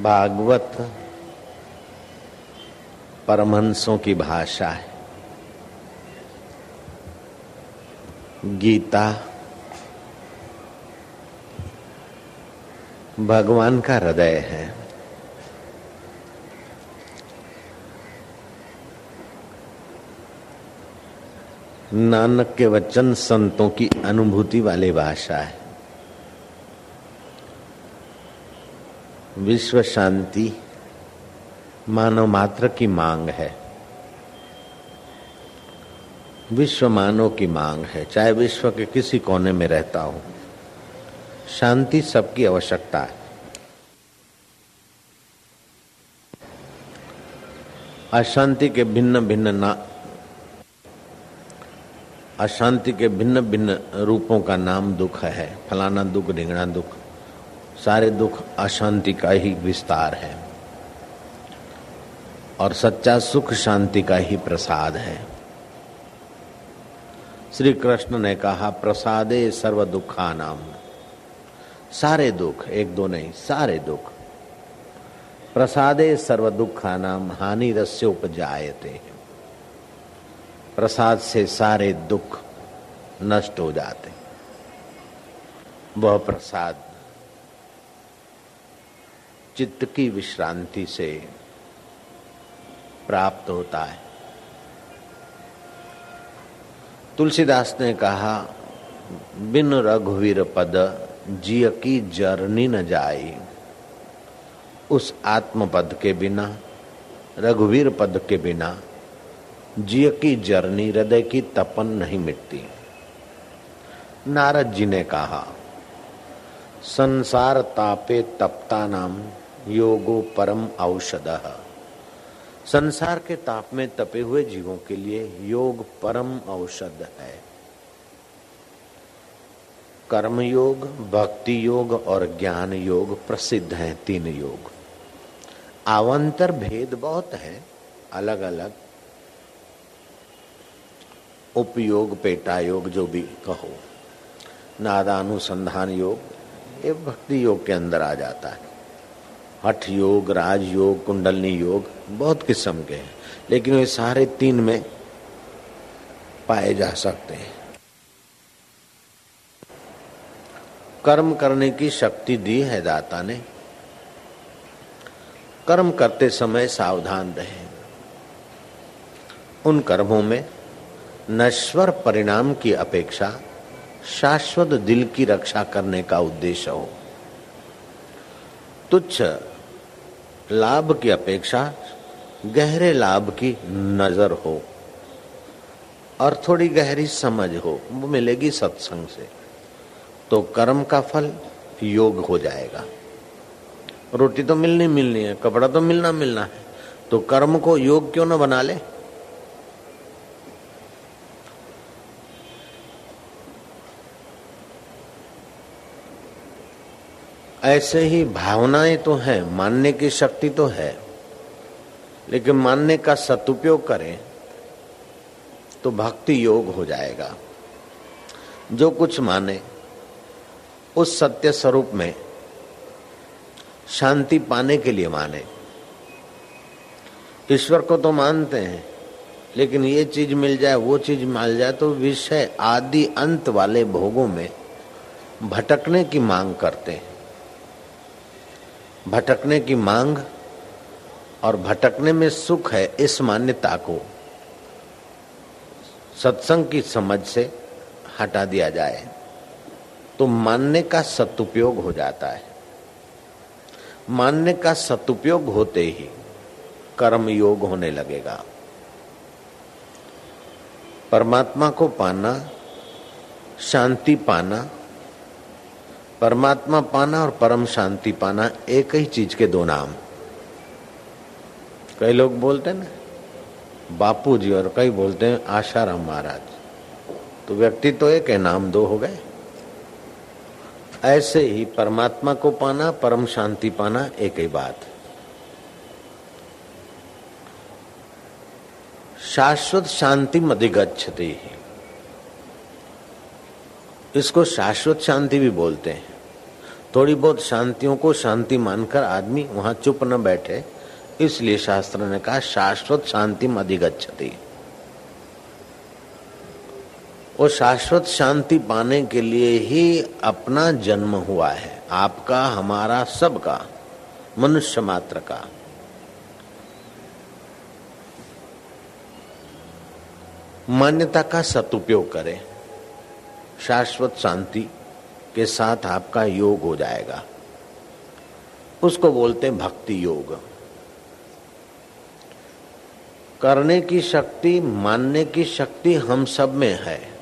भागवत परमहंसों की भाषा है। गीता, भगवान का हृदय है। नानक के वचन संतों की अनुभूति वाली भाषा है। विश्व शांति मानव मात्र की मांग है। विश्व मानव की मांग है, चाहे विश्व के किसी कोने में रहता हो। शांति सबकी आवश्यकता है। अशांति के भिन्न भिन्न ना अशांति के भिन्न भिन्न रूपों का नाम दुख है। फलाना दुख ढिंगना दुख सारे दुख अशांति का ही विस्तार है और सच्चा सुख शांति का ही प्रसाद है। श्री कृष्ण ने कहा, प्रसादे सर्व दुखा नाम सारे दुख, एक दो नहीं, सारे दुख। प्रसादे सर्व दुखा नाम हानि रस्य उपजायते प्रसाद से सारे दुख नष्ट हो जाते वह प्रसाद चित्त की विश्रांति से प्राप्त होता है। तुलसीदास ने कहा, बिन रघुवीर पद जिय की जरनी न जाई। उस आत्म पद के बिना, रघुवीर पद के बिना, जिय की जरनी हृदय की तपन नहीं मिटती। नारद जी ने कहा, संसार तापे तपता नाम योगो परम औषध। संसार के ताप में तपे हुए जीवों के लिए योग परम औषध है। कर्म योग भक्ति योग और ज्ञान योग प्रसिद्ध हैं तीन योग। आवंतर भेद बहुत है अलग अलग उपयोग पेटा योग जो भी कहो। नादानुसंधान योग, ये भक्ति योग के अंदर आ जाता है। हठ योग, राज योग, कुंडलनी योग, बहुत किस्म के हैं। लेकिन वे सारे तीन में पाए जा सकते हैं। कर्म करने की शक्ति दी है दाता ने। कर्म करते समय सावधान रहे। उन कर्मों में नश्वर परिणाम की अपेक्षा शाश्वत दिल की रक्षा करने का उद्देश्य हो। तुच्छ लाभ की अपेक्षा गहरे लाभ की नज़र हो और थोड़ी गहरी समझ हो, वो मिलेगी सत्संग से तो कर्म का फल योग हो जाएगा। रोटी तो मिलनी मिलनी है, कपड़ा तो मिलना मिलना है तो कर्म को योग क्यों ना बना ले? ऐसे ही भावनाएँ तो हैं, मानने की शक्ति तो है। लेकिन मानने का सदुपयोग करें तो भक्ति योग हो जाएगा। जो कुछ माने, उस सत्य स्वरूप में शांति पाने के लिए माने। ईश्वर को तो मानते हैं, लेकिन ये चीज़ मिल जाए, वो चीज़ मिल जाए तो विषय आदि अंत वाले भोगों में भटकने की मांग करते हैं। भटकने की मांग और भटकने में सुख है इस मान्यता को सत्संग की समझ से हटा दिया जाए तो मानने का सदुपयोग हो जाता है। मानने का सदुपयोग होते ही कर्म योग होने लगेगा। परमात्मा को पाना, शांति पाना परमात्मा पाना और परम शांति पाना एक ही चीज़ के दो नाम। कई लोग बोलते हैं ना बापू जी और कई बोलते हैं आशाराम महाराज। तो व्यक्ति तो एक है, नाम दो हो गए। ऐसे ही परमात्मा को पाना, परम शांति पाना एक ही बात। शाश्वत शांति मधिगछते इसको शाश्वत शांति भी बोलते हैं। थोड़ी बहुत शांतियों को शांति मानकर आदमी वहाँ चुप न बैठे, इसलिए शास्त्र ने कहा, शाश्वत शांति अधिगछति वो शाश्वत शांति पाने के लिए ही अपना जन्म हुआ है, आपका, हमारा, सबका, मनुष्य मात्र का। मान्यता का सदुपयोग करें। शाश्वत शांति के साथ आपका योग हो जाएगा। उसको बोलते हैं भक्ति योग। करने की शक्ति, मानने की शक्ति हम सब में है।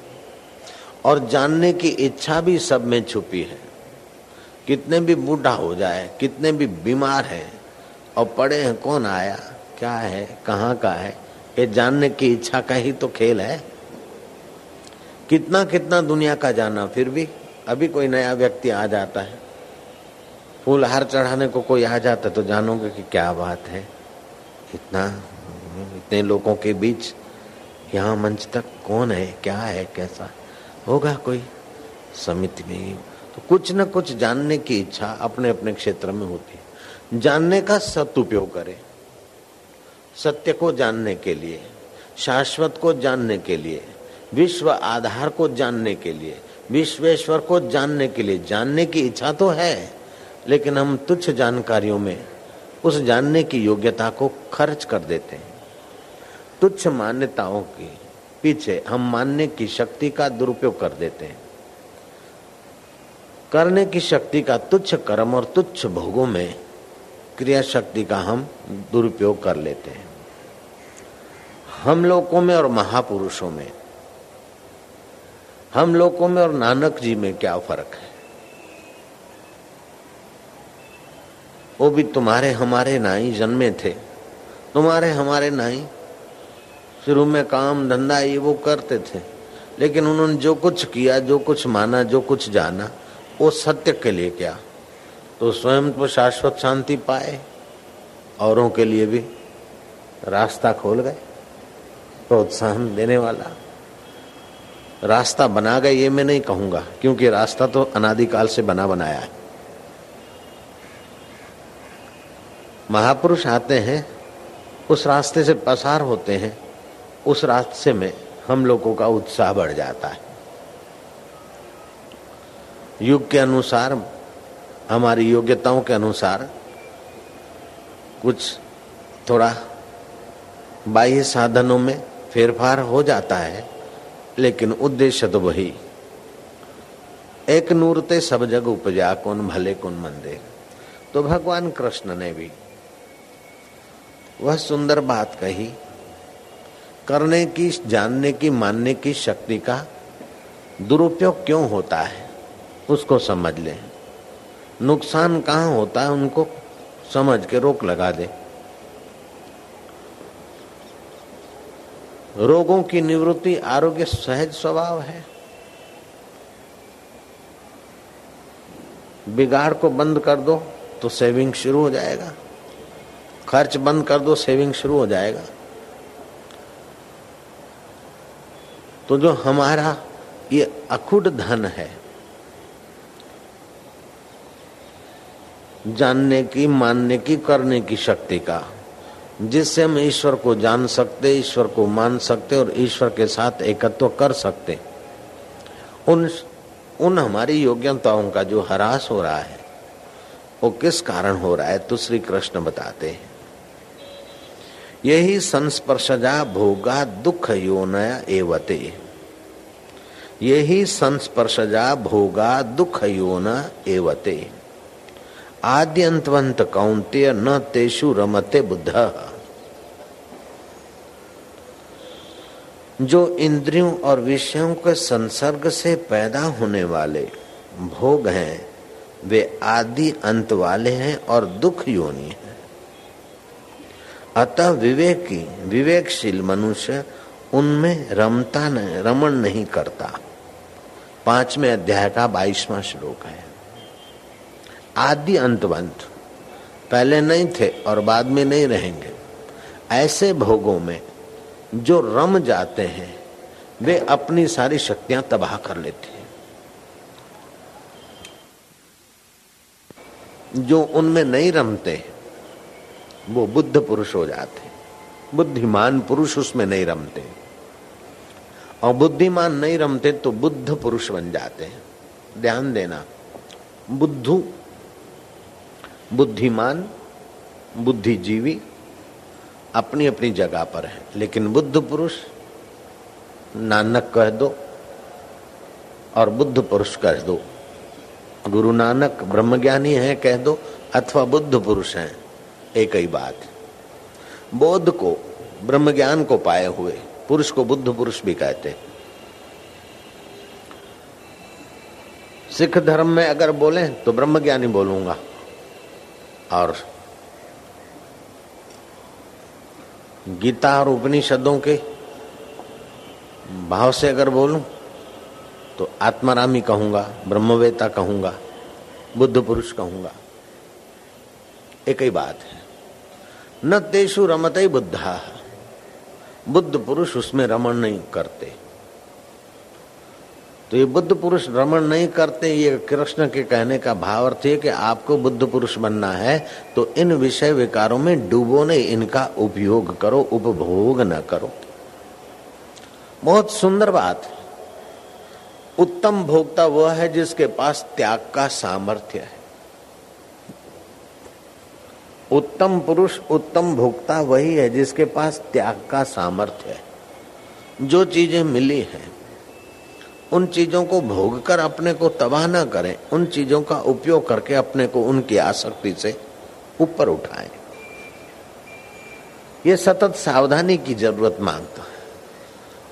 और जानने की इच्छा भी सब में छुपी है। कितने भी बूढ़ा हो जाए, कितने भी बीमार है, और पड़े हैं, कौन आया, क्या है, कहाँ का है, ये जानने की इच्छा का ही तो खेल है। कितना कितना दुनिया का जाना, फिर भी अभी कोई नया व्यक्ति आ जाता है, फूल हार चढ़ाने को कोई आ जाता है तो जानोगे कि क्या बात है। इतना, इतने लोगों के बीच यहाँ मंच तक कौन है, क्या है, कैसा होगा कोई समिति में? तो कुछ न कुछ जानने की इच्छा अपने अपने क्षेत्र में होती है। जानने का सदुपयोग करें। सत्य को जानने के लिए, शाश्वत को जानने के लिए, विश्व आधार को जानने के लिए विश्वेश्वर को जानने के लिए। जानने की इच्छा तो है, लेकिन हम तुच्छ जानकारियों में उस जानने की योग्यता को खर्च कर देते हैं। तुच्छ मान्यताओं के पीछे हम मानने की शक्ति का दुरुपयोग कर देते हैं। करने की शक्ति का तुच्छ कर्म और तुच्छ भोगों में क्रिया शक्ति का हम दुरुपयोग कर लेते हैं। हम लोगों में और महापुरुषों में हम लोगों में और नानक जी में क्या फ़र्क है? वो भी तुम्हारे हमारे नाई जन्मे थे। तुम्हारे हमारे नाई शुरू में काम धंधा ये वो करते थे। लेकिन उन्होंने जो कुछ किया, जो कुछ माना, जो कुछ जाना, वो सत्य के लिए क्या। तो स्वयं तो शाश्वत शांति पाए, औरों के लिए भी रास्ता खोल गए, प्रोत्साहन देने वाला। रास्ता बना गए ये मैं नहीं कहूँगा, क्योंकि रास्ता तो अनादिकाल से बना बनाया है। महापुरुष आते हैं, उस रास्ते से पसार होते हैं, उस रास्ते में हम लोगों का उत्साह बढ़ जाता है। युग के अनुसार, हमारी योग्यताओं के अनुसार, कुछ थोड़ा बाह्य साधनों में फेरफार हो जाता है। लेकिन उद्देश्य तो वही। एक नूरते सब जग उपजा, कौन भले, कौन मंदिर तो भगवान कृष्ण ने भी वह सुंदर बात कही, करने की, जानने की, मानने की शक्ति का दुरुपयोग क्यों होता है, उसको समझ ले। नुकसान कहाँ होता है, उनको समझ के रोक लगा दे। रोगों की निवृत्ति आरोग्य सहज स्वभाव है। बिगाड़ को बंद कर दो तो सेविंग शुरू हो जाएगा। खर्च बंद कर दो सेविंग शुरू हो जाएगा। तो जो हमारा ये अखुट धन है, जानने की, मानने की, करने की शक्ति का जिससे हम ईश्वर को जान सकते, ईश्वर को मान सकते और ईश्वर के साथ एकत्व कर सकते। उन उन हमारी योग्यताओं का जो हरास हो रहा है, वो किस कारण हो रहा है तो श्री कृष्ण बताते हैं। यही संस्पर्शजा भोगा दुख योनया एवते। यही संस्पर्शजा भोगा दुख योन एवते। आद्यंतवंत कौंत्य न तेषु रमते बुद्ध। जो इंद्रियों और विषयों के संसर्ग से पैदा होने वाले भोग हैं, वे आदि अंत वाले हैं और दुख योनि है। अतः विवेकी, विवेकशील मनुष्य उनमें रमता नहीं रमण नहीं करता। पाँचवें अध्याय का बाईसवां श्लोक है। आदि अंतवंत पहले नहीं थे और बाद में नहीं रहेंगे। ऐसे भोगों में जो रम जाते हैं, वे अपनी सारी शक्तियाँ तबाह कर लेते हैं। जो उनमें नहीं रमते, वो बुद्ध पुरुष हो जाते बुद्धिमान पुरुष उसमें नहीं रमते। और बुद्धिमान नहीं रमते तो बुद्ध पुरुष बन जाते हैं। ध्यान देना, बुद्धू बुद्धिमान, बुद्धिजीवी अपनी अपनी जगह पर है। लेकिन बुद्ध पुरुष, नानक कह दो और बुद्ध पुरुष कह दो। गुरु नानक ब्रह्मज्ञानी है कह दो अथवा बुद्ध पुरुष हैं, एक ही बात। बोध को ब्रह्म ज्ञान को पाए हुए, पुरुष को बुद्ध पुरुष भी कहते। सिख धर्म में अगर बोले तो ब्रह्म ज्ञानी बोलूँगा। और गीता और उपनिषदों के भाव से अगर बोलूँ तो आत्मारामी कहूँगा, ब्रह्मवेता कहूँगा, बुद्ध पुरुष कहूँगा। एक ही बात है। न तेषु रमते बुद्धा। बुद्ध पुरुष उसमें रमण नहीं करते। तो ये बुद्ध पुरुष भ्रमण नहीं करते, ये कृष्ण के कहने का भाव अर्थ है कि आपको बुद्ध पुरुष बनना है तो इन विषय विकारों में डूबो ने इनका उपयोग करो, उपभोग न करो। बहुत सुंदर बात उत्तम भोक्ता वह है जिसके पास त्याग का सामर्थ्य है। उत्तम पुरुष, उत्तम भोक्ता वही है जिसके पास त्याग का सामर्थ्य है। जो चीज़ें मिली हैं उन चीज़ों को भोग कर अपने को तबाह न करें, उन चीज़ों का उपयोग करके अपने को उनकी आसक्ति से ऊपर उठाएँ। ये सतत सावधानी की ज़रूरत माँगता है।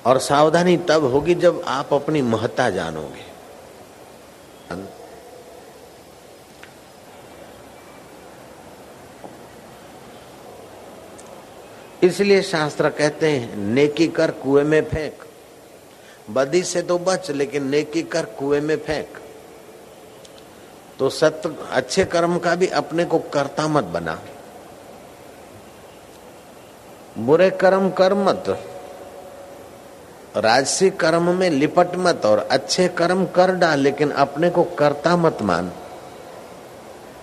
और सावधानी तब होगी जब आप अपनी महत्ता जानोगे। इसलिए शास्त्र कहते हैं, नेकी कर कुएँ में फेंक। बदी से तो बच, लेकिन नेकी कर कुएँ में फेंक। तो सत्य अच्छे कर्म का भी अपने को करता मत बना। बुरे कर्म कर मत। राजसी कर्म में लिपट मत और अच्छे कर्म कर डाल, लेकिन अपने को करता मत मान।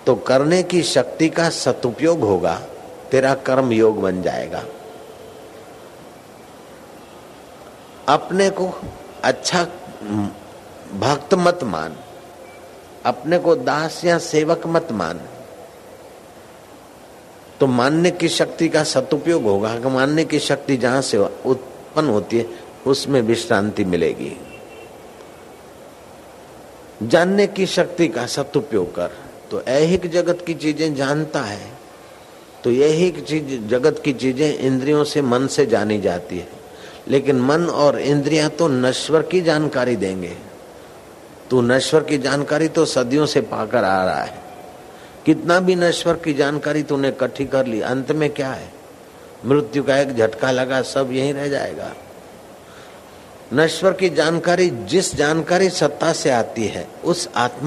तो करने की शक्ति का सदुपयोग होगा, तेरा कर्म योग बन जाएगा। अपने को अच्छा भक्त मत मान। अपने को दास या सेवक मत मान। तो मानने की शक्ति का सदुपयोग होगा। कि मानने की शक्ति जहाँ से उत्पन्न होती है, उसमें विश्रांति मिलेगी। जानने की शक्ति का सदुपयोग कर। तो ऐहिक जगत की चीज़ें जानता है। तो यही चीज़, जगत की चीज़ें इंद्रियों से मन से जानी जाती है। लेकिन मन और इंद्रियाँ तो नश्वर की जानकारी देंगे। तू नश्वर की जानकारी तो सदियों से पाकर आ रहा है। कितना भी नश्वर की जानकारी तूने इकट्ठी कर ली, अंत में क्या है? मृत्यु का एक झटका लगा, सब यही रह जाएगा। नश्वर की जानकारी जिस जानकारी सत्ता से आती है, उस आत्मा